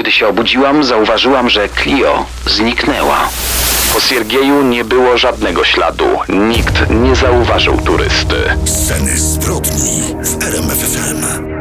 Gdy się obudziłam, zauważyłam, że Clio zniknęła. Po Siergieju nie było żadnego śladu. Nikt nie zauważył turysty. Sceny zbrodni w RMFFM.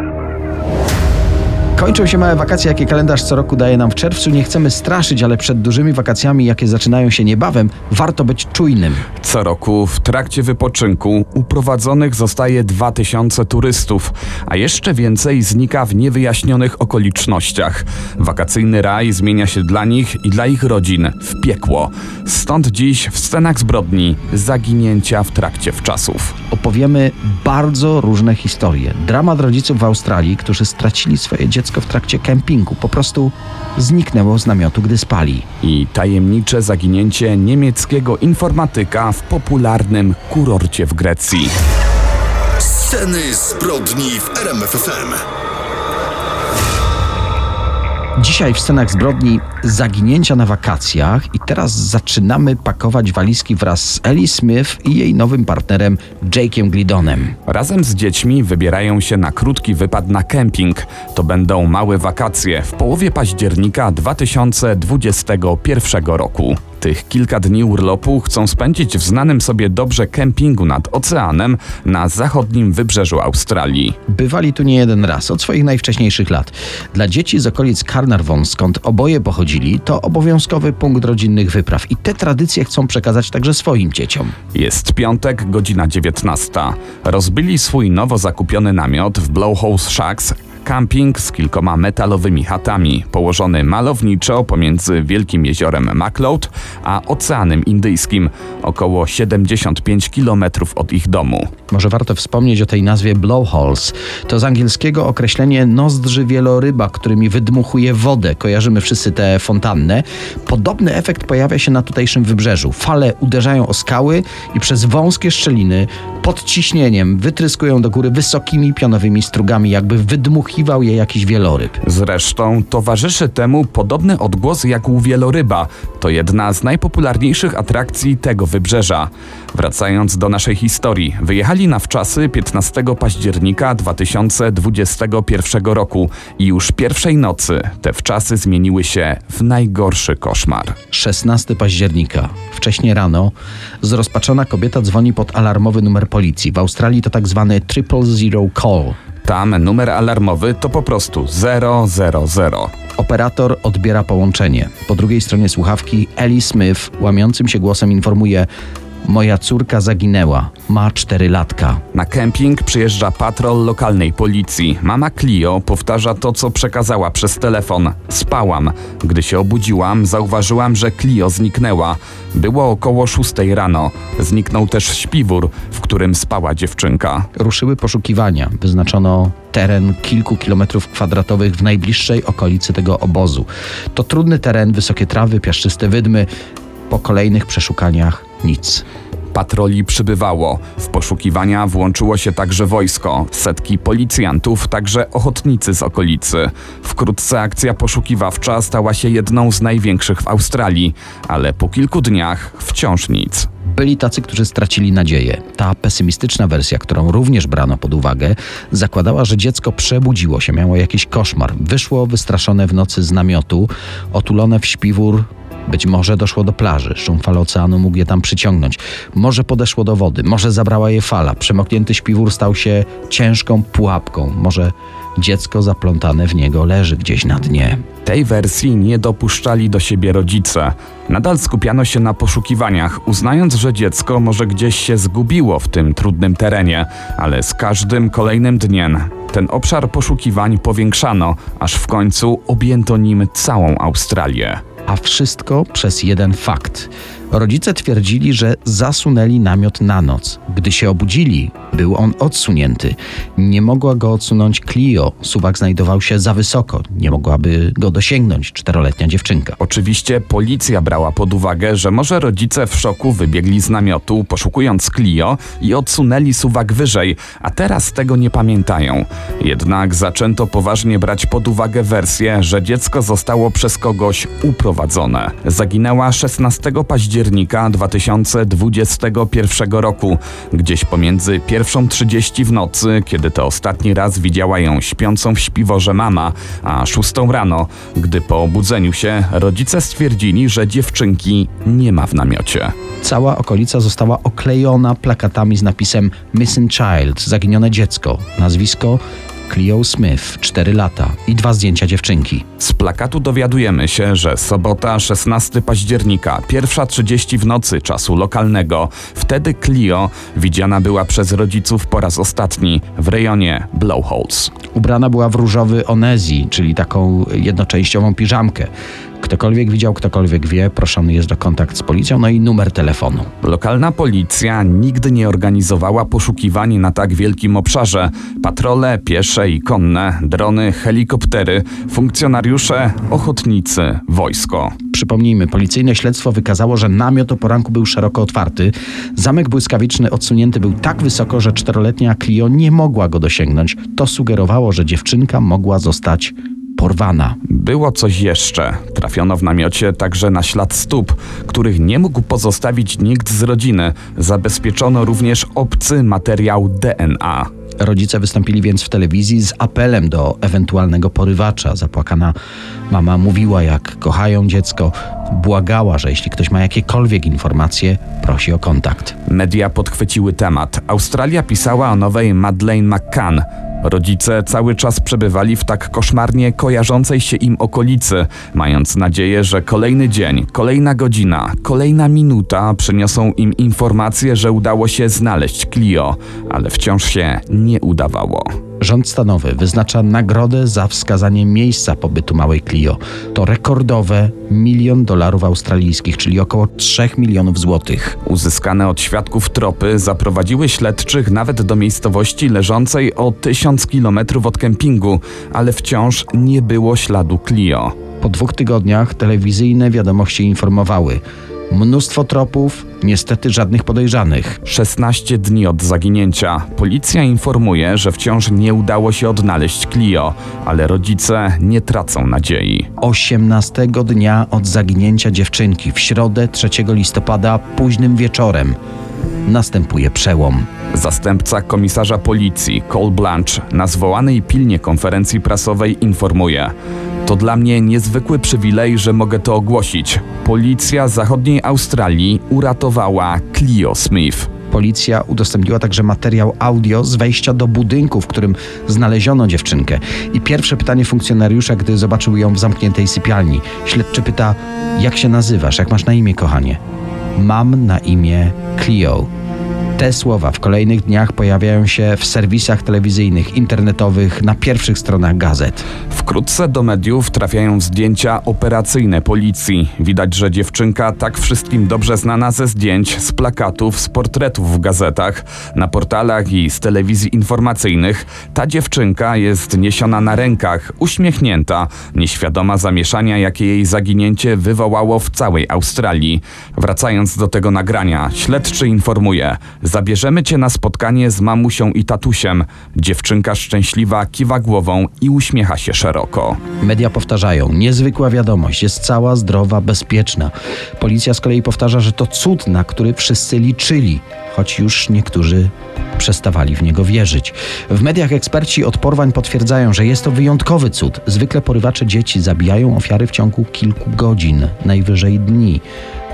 Kończą się małe wakacje, jakie kalendarz co roku daje nam w czerwcu. Nie chcemy straszyć, ale przed dużymi wakacjami, jakie zaczynają się niebawem, warto być czujnym. Co roku w trakcie wypoczynku uprowadzonych zostaje 2000 turystów, a jeszcze więcej znika w niewyjaśnionych okolicznościach. Wakacyjny raj zmienia się dla nich i dla ich rodzin w piekło. Stąd dziś w scenach zbrodni zaginięcia w trakcie wczasów. Opowiemy bardzo różne historie. Dramat rodziców w Australii, którzy stracili swoje dziecko w trakcie kempingu. Po prostu zniknęło z namiotu, gdy spali. I tajemnicze zaginięcie niemieckiego informatyka w popularnym kurorcie w Grecji. Sceny zbrodni w RMFFM. Dzisiaj w scenach zbrodni zaginięcia na wakacjach i teraz zaczynamy pakować walizki wraz z Ellie Smith i jej nowym partnerem Jake'iem Glidonem. Razem z dziećmi wybierają się na krótki wypad na kemping. To będą małe wakacje w połowie października 2021 roku. Tych kilka dni urlopu chcą spędzić w znanym sobie dobrze kempingu nad oceanem na zachodnim wybrzeżu Australii. Bywali tu nie jeden raz, od swoich najwcześniejszych lat. Dla dzieci z okolic Carnarvon, skąd oboje pochodzili, to obowiązkowy punkt rodzinnych wypraw i te tradycje chcą przekazać także swoim dzieciom. Jest piątek, godzina 19. Rozbili swój nowo zakupiony namiot w Blowhouse Shacks Camping z kilkoma metalowymi chatami, położony malowniczo pomiędzy Wielkim Jeziorem MacLeod a Oceanem Indyjskim, około 75 km od ich domu. Może warto wspomnieć o tej nazwie blowholes. To z angielskiego określenie nozdrzy wieloryba, którymi wydmuchuje wodę. Kojarzymy wszyscy te fontanny. Podobny efekt pojawia się na tutejszym wybrzeżu. Fale uderzają o skały i przez wąskie szczeliny pod ciśnieniem wytryskują do góry wysokimi pionowymi strugami, jakby je jakiś wieloryb. Zresztą towarzyszy temu podobny odgłos jak u wieloryba. To jedna z najpopularniejszych atrakcji tego wybrzeża. Wracając do naszej historii, wyjechali na wczasy 15 października 2021 roku i już pierwszej nocy te wczasy zmieniły się w najgorszy koszmar. 16 października, wcześnie rano, zrozpaczona kobieta dzwoni pod alarmowy numer policji. W Australii to tak zwany triple zero call. Tam numer alarmowy to po prostu 000. Operator odbiera połączenie. Po drugiej stronie słuchawki Ellie Smith łamiącym się głosem informuje Moja córka zaginęła. Ma cztery latka. Na kemping przyjeżdża patrol lokalnej policji. Mama Clio powtarza to, co przekazała przez telefon. Spałam. Gdy się obudziłam, zauważyłam, że Clio zniknęła. Było około 6 rano. Zniknął też śpiwór, w którym spała dziewczynka. Ruszyły poszukiwania. Wyznaczono teren kilku kilometrów kwadratowych w najbliższej okolicy tego obozu. To trudny teren, wysokie trawy, piaszczyste wydmy. Po kolejnych przeszukaniach nic. Patroli przybywało. W poszukiwania włączyło się także wojsko, setki policjantów, także ochotnicy z okolicy. Wkrótce akcja poszukiwawcza stała się jedną z największych w Australii, ale po kilku dniach wciąż nic. Byli tacy, którzy stracili nadzieję. Ta pesymistyczna wersja, którą również brano pod uwagę, zakładała, że dziecko przebudziło się, miało jakiś koszmar. Wyszło wystraszone w nocy z namiotu, otulone w śpiwór być może doszło do plaży, szum fal oceanu mógł je tam przyciągnąć. Może podeszło do wody, może zabrała je fala. Przemoknięty śpiwór stał się ciężką pułapką. Może dziecko zaplątane w niego leży gdzieś na dnie. Tej wersji nie dopuszczali do siebie rodzice. Nadal skupiano się na poszukiwaniach, uznając, że dziecko może gdzieś się zgubiło w tym trudnym terenie, ale z każdym kolejnym dniem ten obszar poszukiwań powiększano, aż w końcu objęto nim całą Australię a wszystko przez jeden fakt. Rodzice twierdzili, że zasunęli namiot na noc. Gdy się obudzili, był on odsunięty. Nie mogła go odsunąć Clio. Suwak znajdował się za wysoko. Nie mogłaby go dosięgnąć czteroletnia dziewczynka. Oczywiście policja brała pod uwagę, że może rodzice w szoku wybiegli z namiotu, poszukując Clio i odsunęli suwak wyżej, a teraz tego nie pamiętają. Jednak zaczęto poważnie brać pod uwagę wersję, że dziecko zostało przez kogoś uprowadzone. Zaginęła 16 października października 2021 roku, gdzieś pomiędzy 1.30 w nocy, kiedy to ostatni raz widziała ją śpiącą w śpiworze mama, a 6 rano, gdy po obudzeniu się rodzice stwierdzili, że dziewczynki nie ma w namiocie. Cała okolica została oklejona plakatami z napisem Missing Child, zaginione dziecko, nazwisko Cleo Smith, 4 lata i dwa zdjęcia dziewczynki. Z plakatu dowiadujemy się, że sobota 16 października, 1.30 w nocy czasu lokalnego. Wtedy Clio widziana była przez rodziców po raz ostatni w rejonie Blowholes. Ubrana była w różowy onezji, czyli taką jednoczęściową piżamkę. Ktokolwiek widział, ktokolwiek wie, proszony jest o kontakt z policją, no i numer telefonu. Lokalna policja nigdy nie organizowała poszukiwań na tak wielkim obszarze. Patrole piesze i konne, drony, helikoptery, funkcjonariusze, ochotnicy, wojsko. Przypomnijmy, policyjne śledztwo wykazało, że namiot o poranku był szeroko otwarty. Zamek błyskawiczny odsunięty był tak wysoko, że czteroletnia Clio nie mogła go dosięgnąć. To sugerowało, że dziewczynka mogła zostać porwana. Było coś jeszcze. Trafiono w namiocie także na ślad stóp, których nie mógł pozostawić nikt z rodziny. Zabezpieczono również obcy materiał DNA. Rodzice wystąpili więc w telewizji z apelem do ewentualnego porywacza. Zapłakana mama mówiła, jak kochają dziecko, błagała, że jeśli ktoś ma jakiekolwiek informacje, prosi o kontakt. Media podchwyciły temat. Australia pisała o nowej Madeleine McCann. Rodzice cały czas przebywali w tak koszmarnie kojarzącej się im okolicy, mając nadzieję, że kolejny dzień, kolejna godzina, kolejna minuta przyniosą im informację, że udało się znaleźć Clio, ale wciąż się nie udawało. Rząd stanowy wyznacza nagrodę za wskazanie miejsca pobytu małej Clio. To rekordowe milion dolarów australijskich, czyli około 3 milionów złotych. Uzyskane od świadków tropy zaprowadziły śledczych nawet do miejscowości leżącej o tysiąc kilometrów od kempingu, ale wciąż nie było śladu Clio. Po dwóch tygodniach telewizyjne wiadomości informowały. Mnóstwo tropów, niestety żadnych podejrzanych. 16 dni od zaginięcia. Policja informuje, że wciąż nie udało się odnaleźć Clio, ale rodzice nie tracą nadziei. 18 dnia od zaginięcia dziewczynki, w środę 3 listopada, późnym wieczorem, następuje przełom. Zastępca komisarza policji Cole Blanche na zwołanej pilnie konferencji prasowej informuje: To dla mnie niezwykły przywilej, że mogę to ogłosić. Policja zachodniej Australii uratowała Clio Smith. Policja udostępniła także materiał audio z wejścia do budynku, w którym znaleziono dziewczynkę. I pierwsze pytanie funkcjonariusza, gdy zobaczył ją w zamkniętej sypialni. Śledczy pyta: Jak się nazywasz? Jak masz na imię, kochanie? Mam na imię Clio. Te słowa w kolejnych dniach pojawiają się w serwisach telewizyjnych, internetowych, na pierwszych stronach gazet. Wkrótce do mediów trafiają zdjęcia operacyjne policji. Widać, że dziewczynka tak wszystkim dobrze znana ze zdjęć, z plakatów, z portretów w gazetach, na portalach i z telewizji informacyjnych. Ta dziewczynka jest niesiona na rękach, uśmiechnięta, nieświadoma zamieszania, jakie jej zaginięcie wywołało w całej Australii. Wracając do tego nagrania, śledczy informuje: Zabierzemy cię na spotkanie z mamusią i tatusiem. Dziewczynka szczęśliwa kiwa głową i uśmiecha się szeroko. Media powtarzają, niezwykła wiadomość, jest cała, zdrowa, bezpieczna. Policja z kolei powtarza, że to cud, na który wszyscy liczyli, choć już niektórzy przestawali w niego wierzyć. W mediach eksperci od porwań potwierdzają, że jest to wyjątkowy cud. Zwykle porywacze dzieci zabijają ofiary w ciągu kilku godzin, najwyżej dni,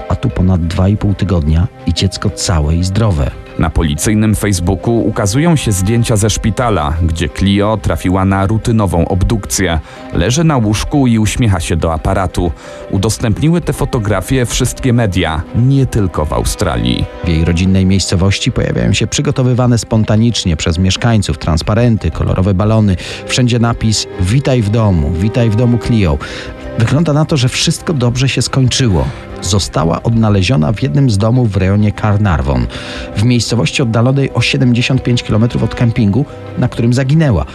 a tu ponad 2,5 tygodnia i dziecko całe i zdrowe. Na policyjnym Facebooku ukazują się zdjęcia ze szpitala, gdzie Clio trafiła na rutynową obdukcję. Leży na łóżku i uśmiecha się do aparatu. Udostępniły te fotografie wszystkie media, nie tylko w Australii. W jej rodzinnej miejscowości pojawiają się przygotowywane spontanicznie przez mieszkańców transparenty, kolorowe balony, wszędzie napis Witaj w domu, witaj w domu Clio. Wygląda na to, że wszystko dobrze się skończyło. Została odnaleziona w jednym z domów w rejonie Carnarvon, w miejscowości oddalonej o 75 km od kempingu, na którym zaginęła.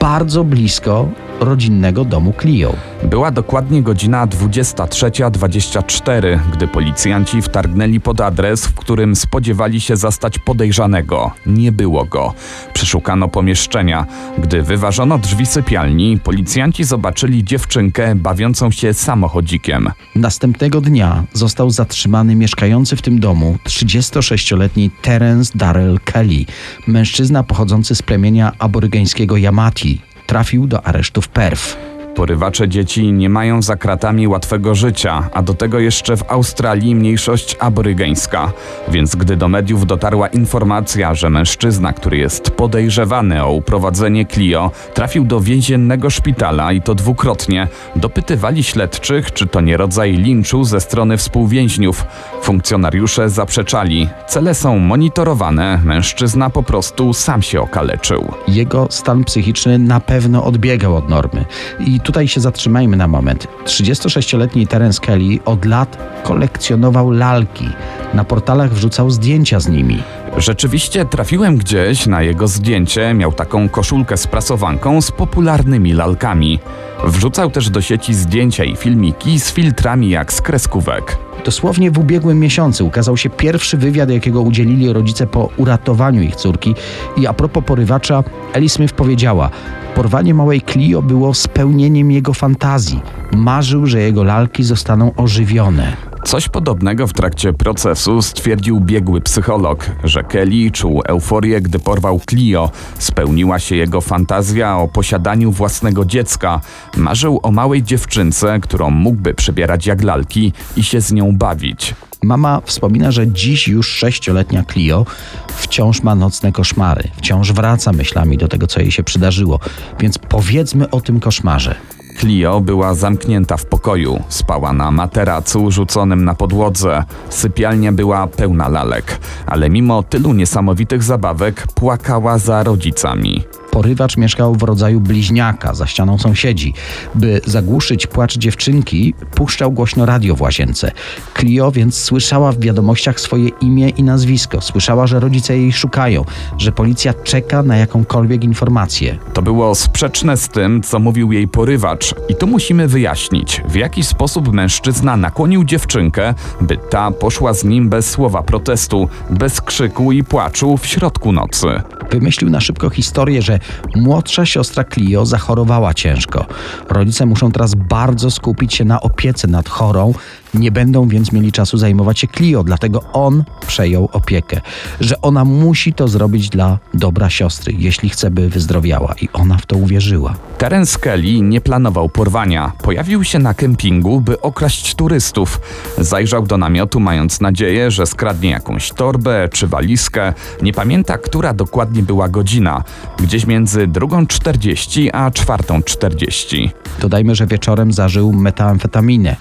Bardzo blisko rodzinnego domu Clio. Była dokładnie godzina 23.24, gdy policjanci wtargnęli pod adres, w którym spodziewali się zastać podejrzanego. Nie było go. Przeszukano pomieszczenia. Gdy wyważono drzwi sypialni, policjanci zobaczyli dziewczynkę bawiącą się samochodzikiem. Następnego dnia został zatrzymany mieszkający w tym domu 36-letni Terence Darrell Kelly, mężczyzna pochodzący z plemienia aborygeńskiego Yamati. Trafił do aresztu w Perth. Porywacze dzieci nie mają za kratami łatwego życia, a do tego jeszcze w Australii mniejszość aborygeńska. Więc gdy do mediów dotarła informacja, że mężczyzna, który jest podejrzewany o uprowadzenie Clio, trafił do więziennego szpitala i to dwukrotnie, dopytywali śledczych, czy to nie rodzaj linczu ze strony współwięźniów. Funkcjonariusze zaprzeczali. Cele są monitorowane, mężczyzna po prostu sam się okaleczył. Jego stan psychiczny na pewno odbiegał od normy. I tutaj się zatrzymajmy na moment. 36-letni Terence Kelly od lat kolekcjonował lalki. Na portalach wrzucał zdjęcia z nimi. Rzeczywiście trafiłem gdzieś na jego zdjęcie, miał taką koszulkę z prasowanką z popularnymi lalkami. Wrzucał też do sieci zdjęcia i filmiki z filtrami jak z kreskówek. Dosłownie w ubiegłym miesiącu ukazał się pierwszy wywiad, jakiego udzielili rodzice po uratowaniu ich córki. I a propos porywacza, Ellie Smith powiedziała: Porwanie małej Clio było spełnieniem jego fantazji. Marzył, że jego lalki zostaną ożywione. Coś podobnego w trakcie procesu stwierdził biegły psycholog, że Kelly czuł euforię, gdy porwał Clio. Spełniła się jego fantazja o posiadaniu własnego dziecka. Marzył o małej dziewczynce, którą mógłby przebierać jak lalki i się z nią bawić. Mama wspomina, że dziś już sześcioletnia Clio wciąż ma nocne koszmary, wciąż wraca myślami do tego, co jej się przydarzyło. Więc powiedzmy o tym koszmarze. Clio była zamknięta w pokoju, spała na materacu rzuconym na podłodze. Sypialnia była pełna lalek, ale mimo tylu niesamowitych zabawek płakała za rodzicami. Porywacz mieszkał w rodzaju bliźniaka za ścianą sąsiedzi. By zagłuszyć płacz dziewczynki, puszczał głośno radio w łazience. Clio więc słyszała w wiadomościach swoje imię i nazwisko. Słyszała, że rodzice jej szukają, że policja czeka na jakąkolwiek informację. To było sprzeczne z tym, co mówił jej porywacz. I tu musimy wyjaśnić, w jaki sposób mężczyzna nakłonił dziewczynkę, by ta poszła z nim bez słowa protestu, bez krzyku i płaczu w środku nocy. Wymyślił na szybko historię, że młodsza siostra Clio zachorowała ciężko. Rodzice muszą teraz bardzo skupić się na opiece nad chorą, nie będą więc mieli czasu zajmować się Clio, dlatego on przejął opiekę. Że ona musi to zrobić dla dobra siostry, jeśli chce, by wyzdrowiała. I ona w to uwierzyła. Terence Kelly nie planował porwania. Pojawił się na kempingu, by okraść turystów. Zajrzał do namiotu, mając nadzieję, że skradnie jakąś torbę czy walizkę. Nie pamięta, która dokładnie była godzina. Gdzieś między 2.40 a 4.40. Dodajmy, że wieczorem zażył metamfetaminę.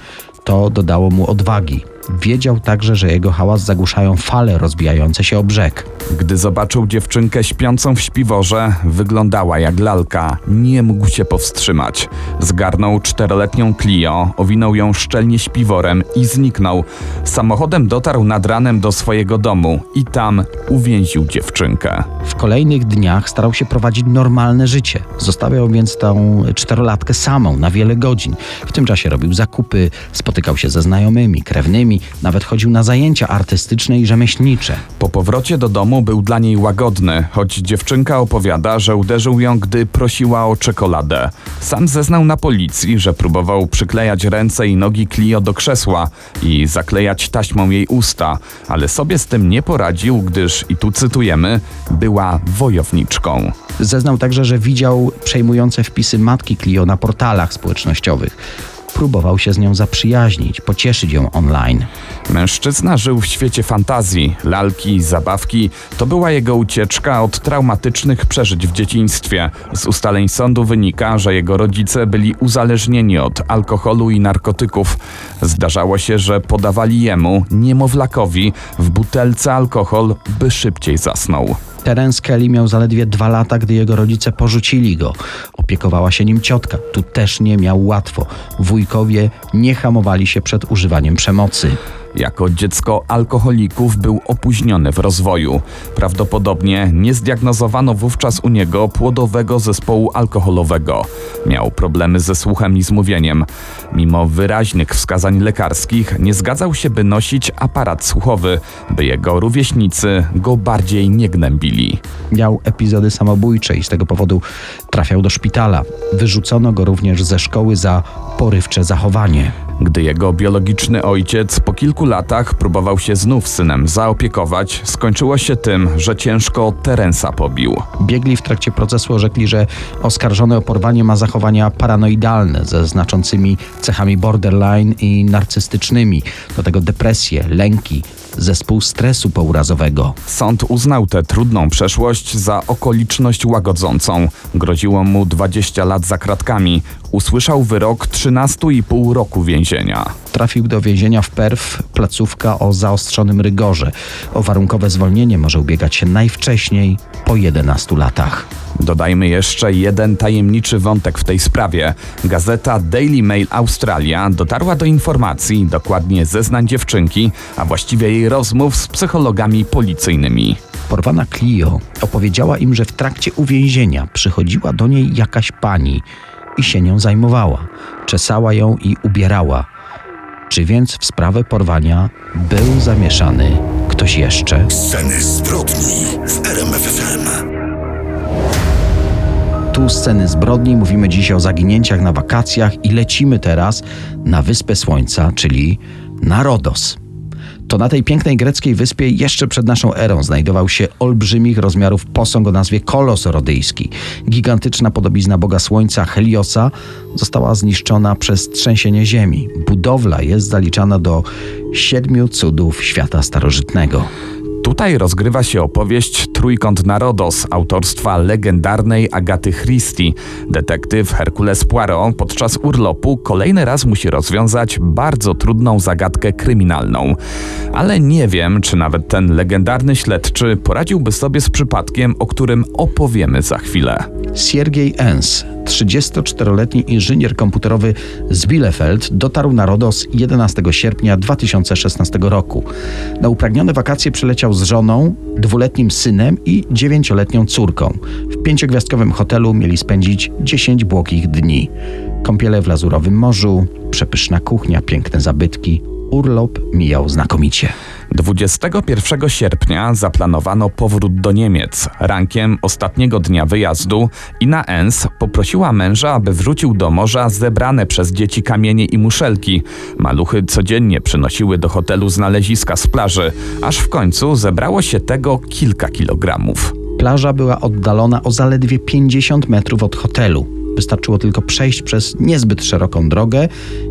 To dodało mu odwagi. Wiedział także, że jego hałas zagłuszają fale rozbijające się o brzeg. Gdy zobaczył dziewczynkę śpiącą w śpiworze, wyglądała jak lalka. Nie mógł się powstrzymać. Zgarnął czteroletnią Clio, owinął ją szczelnie śpiworem i zniknął. Samochodem dotarł nad ranem do swojego domu i tam uwięził dziewczynkę. W kolejnych dniach starał się prowadzić normalne życie. Zostawiał więc tą czterolatkę samą na wiele godzin. W tym czasie robił zakupy, spotykał się ze znajomymi, krewnymi, nawet chodził na zajęcia artystyczne i rzemieślnicze. Po powrocie do domu był dla niej łagodny, choć dziewczynka opowiada, że uderzył ją, gdy prosiła o czekoladę. Sam zeznał na policji, że próbował przyklejać ręce i nogi Clio do krzesła i zaklejać taśmą jej usta, ale sobie z tym nie poradził, gdyż, i tu cytujemy, była wojowniczką. Zeznał także, że widział przejmujące wpisy matki Clio na portalach społecznościowych. Próbował się z nią zaprzyjaźnić, pocieszyć ją online. Mężczyzna żył w świecie fantazji, lalki, zabawki. To była jego ucieczka od traumatycznych przeżyć w dzieciństwie. Z ustaleń sądu wynika, że jego rodzice byli uzależnieni od alkoholu i narkotyków. Zdarzało się, że podawali jemu, niemowlakowi, w butelce alkohol, by szybciej zasnął. Terence Kelly miał zaledwie dwa lata, gdy jego rodzice porzucili go. Opiekowała się nim ciotka. Tu też nie miał łatwo. Wujkowie nie hamowali się przed używaniem przemocy. Jako dziecko alkoholików był opóźniony w rozwoju. Prawdopodobnie nie zdiagnozowano wówczas u niego płodowego zespołu alkoholowego. Miał problemy ze słuchem i z mówieniem. Mimo wyraźnych wskazań lekarskich nie zgadzał się, by nosić aparat słuchowy, by jego rówieśnicy go bardziej nie gnębili. Miał epizody samobójcze i z tego powodu trafiał do szpitala. Wyrzucono go również ze szkoły za porywcze zachowanie. Gdy jego biologiczny ojciec po kilku latach próbował się znów synem zaopiekować, skończyło się tym, że ciężko Terensa pobił. Biegli w trakcie procesu orzekli, że oskarżony o porwanie ma zachowania paranoidalne ze znaczącymi cechami borderline i narcystycznymi, do tego depresję, lęki, zespół stresu pourazowego. Sąd uznał tę trudną przeszłość za okoliczność łagodzącą. Groziło mu 20 lat za kratkami. Usłyszał wyrok 13,5 roku więzienia. Trafił do więzienia w Perw, placówka o zaostrzonym rygorze. O warunkowe zwolnienie może ubiegać się najwcześniej po 11 latach. Dodajmy jeszcze jeden tajemniczy wątek w tej sprawie. Gazeta Daily Mail Australia dotarła do informacji, dokładnie zeznań dziewczynki, a właściwie jej rozmów z psychologami policyjnymi. Porwana Clio opowiedziała im, że w trakcie uwięzienia przychodziła do niej jakaś pani i się nią zajmowała. Czesała ją i ubierała. Czy więc w sprawę porwania był zamieszany ktoś jeszcze? Sceny zbrodni w RMFFM. Tu sceny zbrodni, mówimy dziś o zaginięciach na wakacjach i lecimy teraz na Wyspę Słońca, czyli na Rodos. To na tej pięknej greckiej wyspie jeszcze przed naszą erą znajdował się olbrzymich rozmiarów posąg o nazwie Kolos Rodyjski. Gigantyczna podobizna Boga Słońca Heliosa została zniszczona przez trzęsienie ziemi. Budowla jest zaliczana do siedmiu cudów świata starożytnego. Tutaj rozgrywa się opowieść Trójkąt Narodos autorstwa legendarnej Agaty Christie. Detektyw Hercules Poirot podczas urlopu kolejny raz musi rozwiązać bardzo trudną zagadkę kryminalną. Ale nie wiem, czy nawet ten legendarny śledczy poradziłby sobie z przypadkiem, o którym opowiemy za chwilę. Siergiej Ens, 34-letni inżynier komputerowy z Bielefeld, dotarł na Rodos 11 sierpnia 2016 roku. Na upragnione wakacje przyleciał z żoną, dwuletnim synem i dziewięcioletnią córką. W pięciogwiazdkowym hotelu mieli spędzić 10 błogich dni. Kąpiele w lazurowym morzu, przepyszna kuchnia, piękne zabytki. Urlop mijał znakomicie. 21 sierpnia zaplanowano powrót do Niemiec. Rankiem ostatniego dnia wyjazdu Ina Ens poprosiła męża, aby wrzucił do morza zebrane przez dzieci kamienie i muszelki. Maluchy codziennie przynosiły do hotelu znaleziska z plaży, aż w końcu zebrało się tego kilka kilogramów. Plaża była oddalona o zaledwie 50 metrów od hotelu. Wystarczyło tylko przejść przez niezbyt szeroką drogę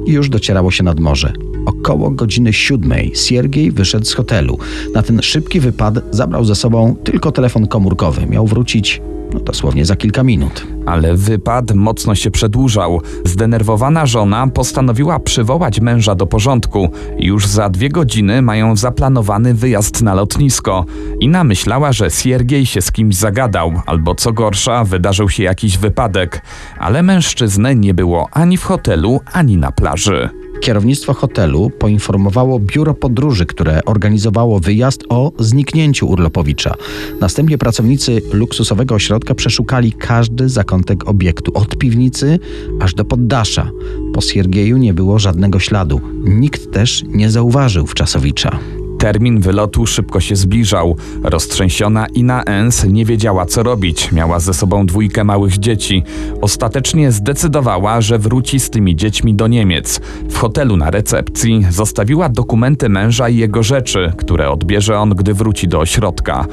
i już docierało się nad morze. Około godziny siódmej Siergiej wyszedł z hotelu. Na ten szybki wypad zabrał ze sobą tylko telefon komórkowy. Miał wrócić no, dosłownie za kilka minut. Ale wypad mocno się przedłużał. Zdenerwowana żona postanowiła przywołać męża do porządku. Już za dwie godziny mają zaplanowany wyjazd na lotnisko. Ina myślała, że Siergiej się z kimś zagadał, albo co gorsza, wydarzył się jakiś wypadek. Ale mężczyzny nie było ani w hotelu, ani na plaży. Kierownictwo hotelu poinformowało biuro podróży, które organizowało wyjazd o zniknięciu Urlopowicza. Następnie pracownicy luksusowego ośrodka przeszukali każdy zakątek obiektu, od piwnicy aż do poddasza. Po Siergieju nie było żadnego śladu. Nikt też nie zauważył Wczasowicza. Termin wylotu szybko się zbliżał. Roztrzęsiona Ina Ens nie wiedziała co robić. Miała ze sobą dwójkę małych dzieci. Ostatecznie zdecydowała, że wróci z tymi dziećmi do Niemiec. W hotelu na recepcji zostawiła dokumenty męża i jego rzeczy, które odbierze on, gdy wróci do ośrodka.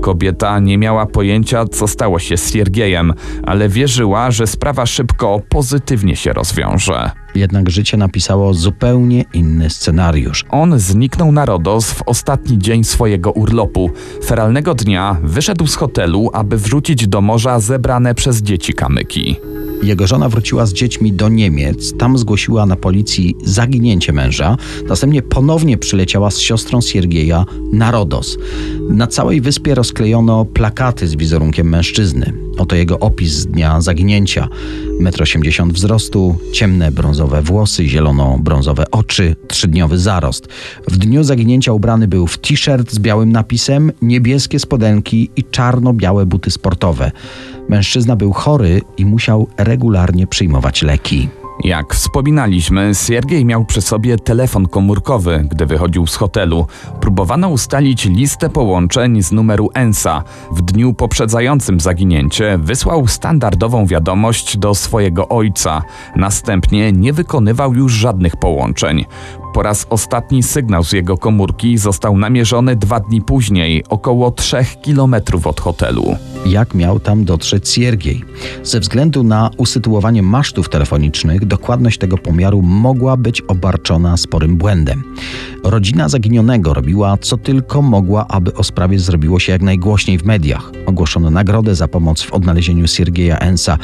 Kobieta nie miała pojęcia, co stało się z Siergiejem, ale wierzyła, że sprawa szybko pozytywnie się rozwiąże. Jednak życie napisało zupełnie inny scenariusz. On zniknął na Rodos w ostatni dzień swojego urlopu. Feralnego dnia wyszedł z hotelu, aby wrzucić do morza zebrane przez dzieci kamyki. Jego żona wróciła z dziećmi do Niemiec. Tam zgłosiła na policji zaginięcie męża. Następnie ponownie przyleciała z siostrą Siergieja na Rodos. Na całej wyspie rozklejono plakaty z wizerunkiem mężczyzny. Oto jego opis z dnia zaginięcia. 1,80 m wzrostu, ciemne brązowe włosy, zielono-brązowe oczy, trzydniowy zarost. W dniu zaginięcia ubrany był w t-shirt z białym napisem, niebieskie spodenki i czarno-białe buty sportowe. Mężczyzna był chory i musiał regularnie przyjmować leki. Jak wspominaliśmy, Siergiej miał przy sobie telefon komórkowy, gdy wychodził z hotelu. Próbowano ustalić listę połączeń z numeru ENSA. W dniu poprzedzającym zaginięcie wysłał standardową wiadomość do swojego ojca. Następnie nie wykonywał już żadnych połączeń. Po raz ostatni sygnał z jego komórki został namierzony dwa dni później, około 3 kilometrów od hotelu. Jak miał tam dotrzeć Siergiej? Ze względu na usytuowanie masztów telefonicznych, dokładność tego pomiaru mogła być obarczona sporym błędem. Rodzina zaginionego robiła co tylko mogła, aby o sprawie zrobiło się jak najgłośniej w mediach. Ogłoszono nagrodę za pomoc w odnalezieniu Siergieja Ensa.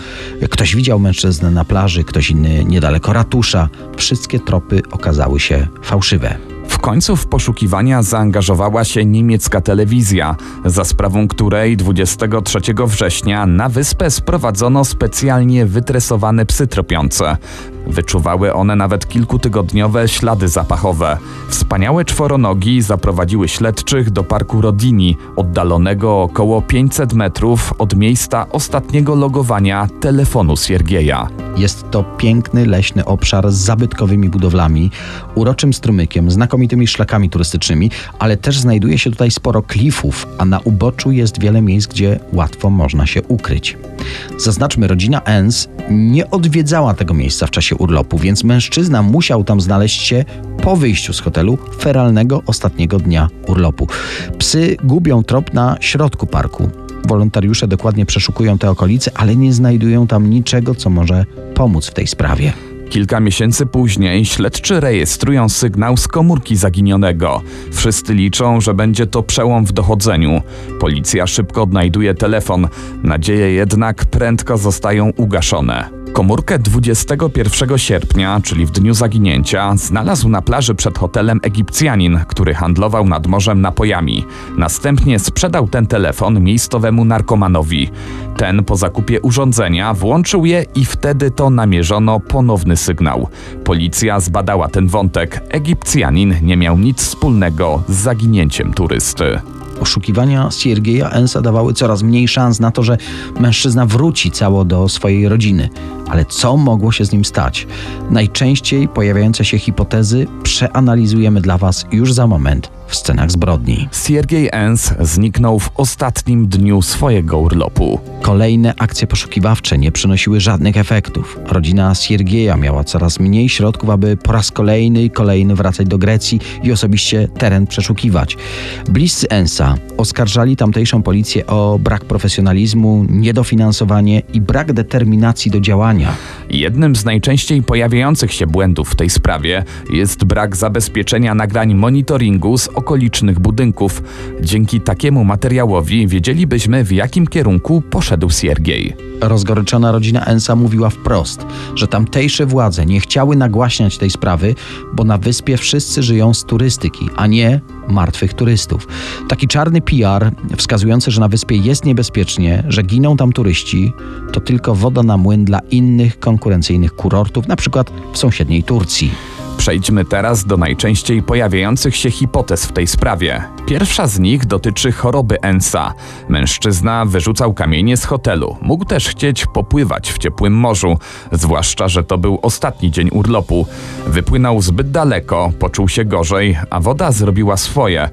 Ktoś widział mężczyznę na plaży, ktoś inny niedaleko ratusza. Wszystkie tropy okazały się fałszywe. W końcu w poszukiwania zaangażowała się niemiecka telewizja, za sprawą której 23 września na wyspę sprowadzono specjalnie wytresowane psy tropiące. Wyczuwały one nawet kilkutygodniowe ślady zapachowe. Wspaniałe czworonogi zaprowadziły śledczych do parku Rodini, oddalonego około 500 metrów od miejsca ostatniego logowania telefonu Siergieja. Jest to piękny leśny obszar z zabytkowymi budowlami, uroczym strumykiem, znakomitymi szlakami turystycznymi, ale też znajduje się tutaj sporo klifów, a na uboczu jest wiele miejsc, gdzie łatwo można się ukryć. Zaznaczmy, rodzina Ens nie odwiedzała tego miejsca w czasie urlopu, więc mężczyzna musiał tam znaleźć się po wyjściu z hotelu feralnego ostatniego dnia urlopu. Psy gubią trop na środku parku. Wolontariusze dokładnie przeszukują te okolice, ale nie znajdują tam niczego, co może pomóc w tej sprawie. Kilka miesięcy później śledczy rejestrują sygnał z komórki zaginionego. Wszyscy liczą, że będzie to przełom w dochodzeniu. Policja szybko odnajduje telefon. Nadzieje jednak prędko zostają ugaszone. Komórkę 21 sierpnia, czyli w dniu zaginięcia, znalazł na plaży przed hotelem Egipcjanin, który handlował nad morzem napojami. Następnie sprzedał ten telefon miejscowemu narkomanowi. Ten po zakupie urządzenia włączył je i wtedy to namierzono ponowny sygnał. Policja zbadała ten wątek. Egipcjanin nie miał nic wspólnego z zaginięciem turysty. Poszukiwania Siergieja Ensa dawały coraz mniej szans na to, że mężczyzna wróci cało do swojej rodziny. Ale co mogło się z nim stać? Najczęściej pojawiające się hipotezy przeanalizujemy dla Was już za moment w scenach zbrodni. Siergiej Ens zniknął w ostatnim dniu swojego urlopu. Kolejne akcje poszukiwawcze nie przynosiły żadnych efektów. Rodzina Siergieja miała coraz mniej środków, aby po raz kolejny i kolejny wracać do Grecji i osobiście teren przeszukiwać. Bliscy Ensa oskarżali tamtejszą policję o brak profesjonalizmu, niedofinansowanie i brak determinacji do działania. Jednym z najczęściej pojawiających się błędów w tej sprawie jest brak zabezpieczenia nagrań monitoringu z okolicznych budynków. Dzięki takiemu materiałowi wiedzielibyśmy, w jakim kierunku poszedł Siergiej. Rozgoryczona rodzina Ensa mówiła wprost, że tamtejsze władze nie chciały nagłaśniać tej sprawy, bo na wyspie wszyscy żyją z turystyki, a nie martwych turystów. Taki czarny PR wskazujący, że na wyspie jest niebezpiecznie, że giną tam turyści, to tylko woda na młyn dla innych konkurencyjnych kurortów, na przykład w sąsiedniej Turcji. Przejdźmy teraz do najczęściej pojawiających się hipotez w tej sprawie. Pierwsza z nich dotyczy choroby Ensa. Mężczyzna wyrzucał kamienie z hotelu. Mógł też chcieć popływać w ciepłym morzu, zwłaszcza, że to był ostatni dzień urlopu. Wypłynął zbyt daleko, poczuł się gorzej, a woda zrobiła swoje.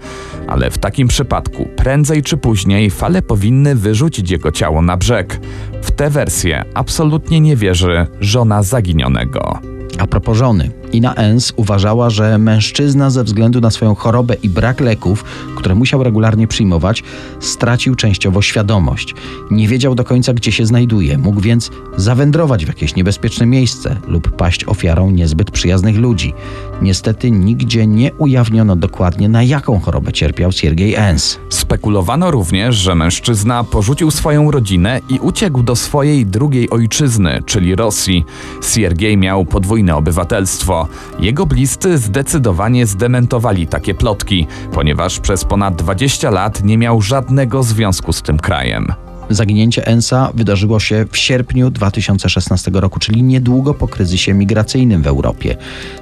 Ale w takim przypadku, prędzej czy później, fale powinny wyrzucić jego ciało na brzeg. W tę wersję absolutnie nie wierzy żona zaginionego. A propos żony, Ina Ens uważała, że mężczyzna ze względu na swoją chorobę i brak leków, które musiał regularnie przyjmować, stracił częściowo świadomość. Nie wiedział do końca, gdzie się znajduje, mógł więc zawędrować w jakieś niebezpieczne miejsce lub paść ofiarą niezbyt przyjaznych ludzi. Niestety nigdzie nie ujawniono dokładnie, na jaką chorobę cierpiał Siergiej Ens. Spekulowano również, że mężczyzna porzucił swoją rodzinę i uciekł do swojej drugiej ojczyzny, czyli Rosji. Siergiej miał podwójne obywatelstwo. Jego bliscy zdecydowanie zdementowali takie plotki, ponieważ przez ponad 20 lat nie miał żadnego związku z tym krajem. Zaginięcie Ensa wydarzyło się w sierpniu 2016 roku, czyli niedługo po kryzysie migracyjnym w Europie.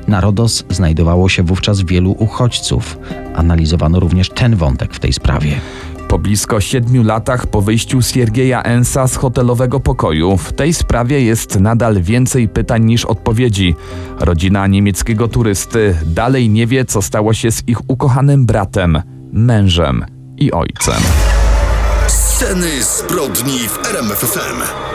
Na Rodos znajdowało się wówczas wielu uchodźców. Analizowano również ten wątek w tej sprawie. Po blisko siedmiu latach po wyjściu Siergieja Ensa z hotelowego pokoju, w tej sprawie jest nadal więcej pytań niż odpowiedzi. Rodzina niemieckiego turysty dalej nie wie, co stało się z ich ukochanym bratem, mężem i ojcem. Sceny zbrodni w RMFFM.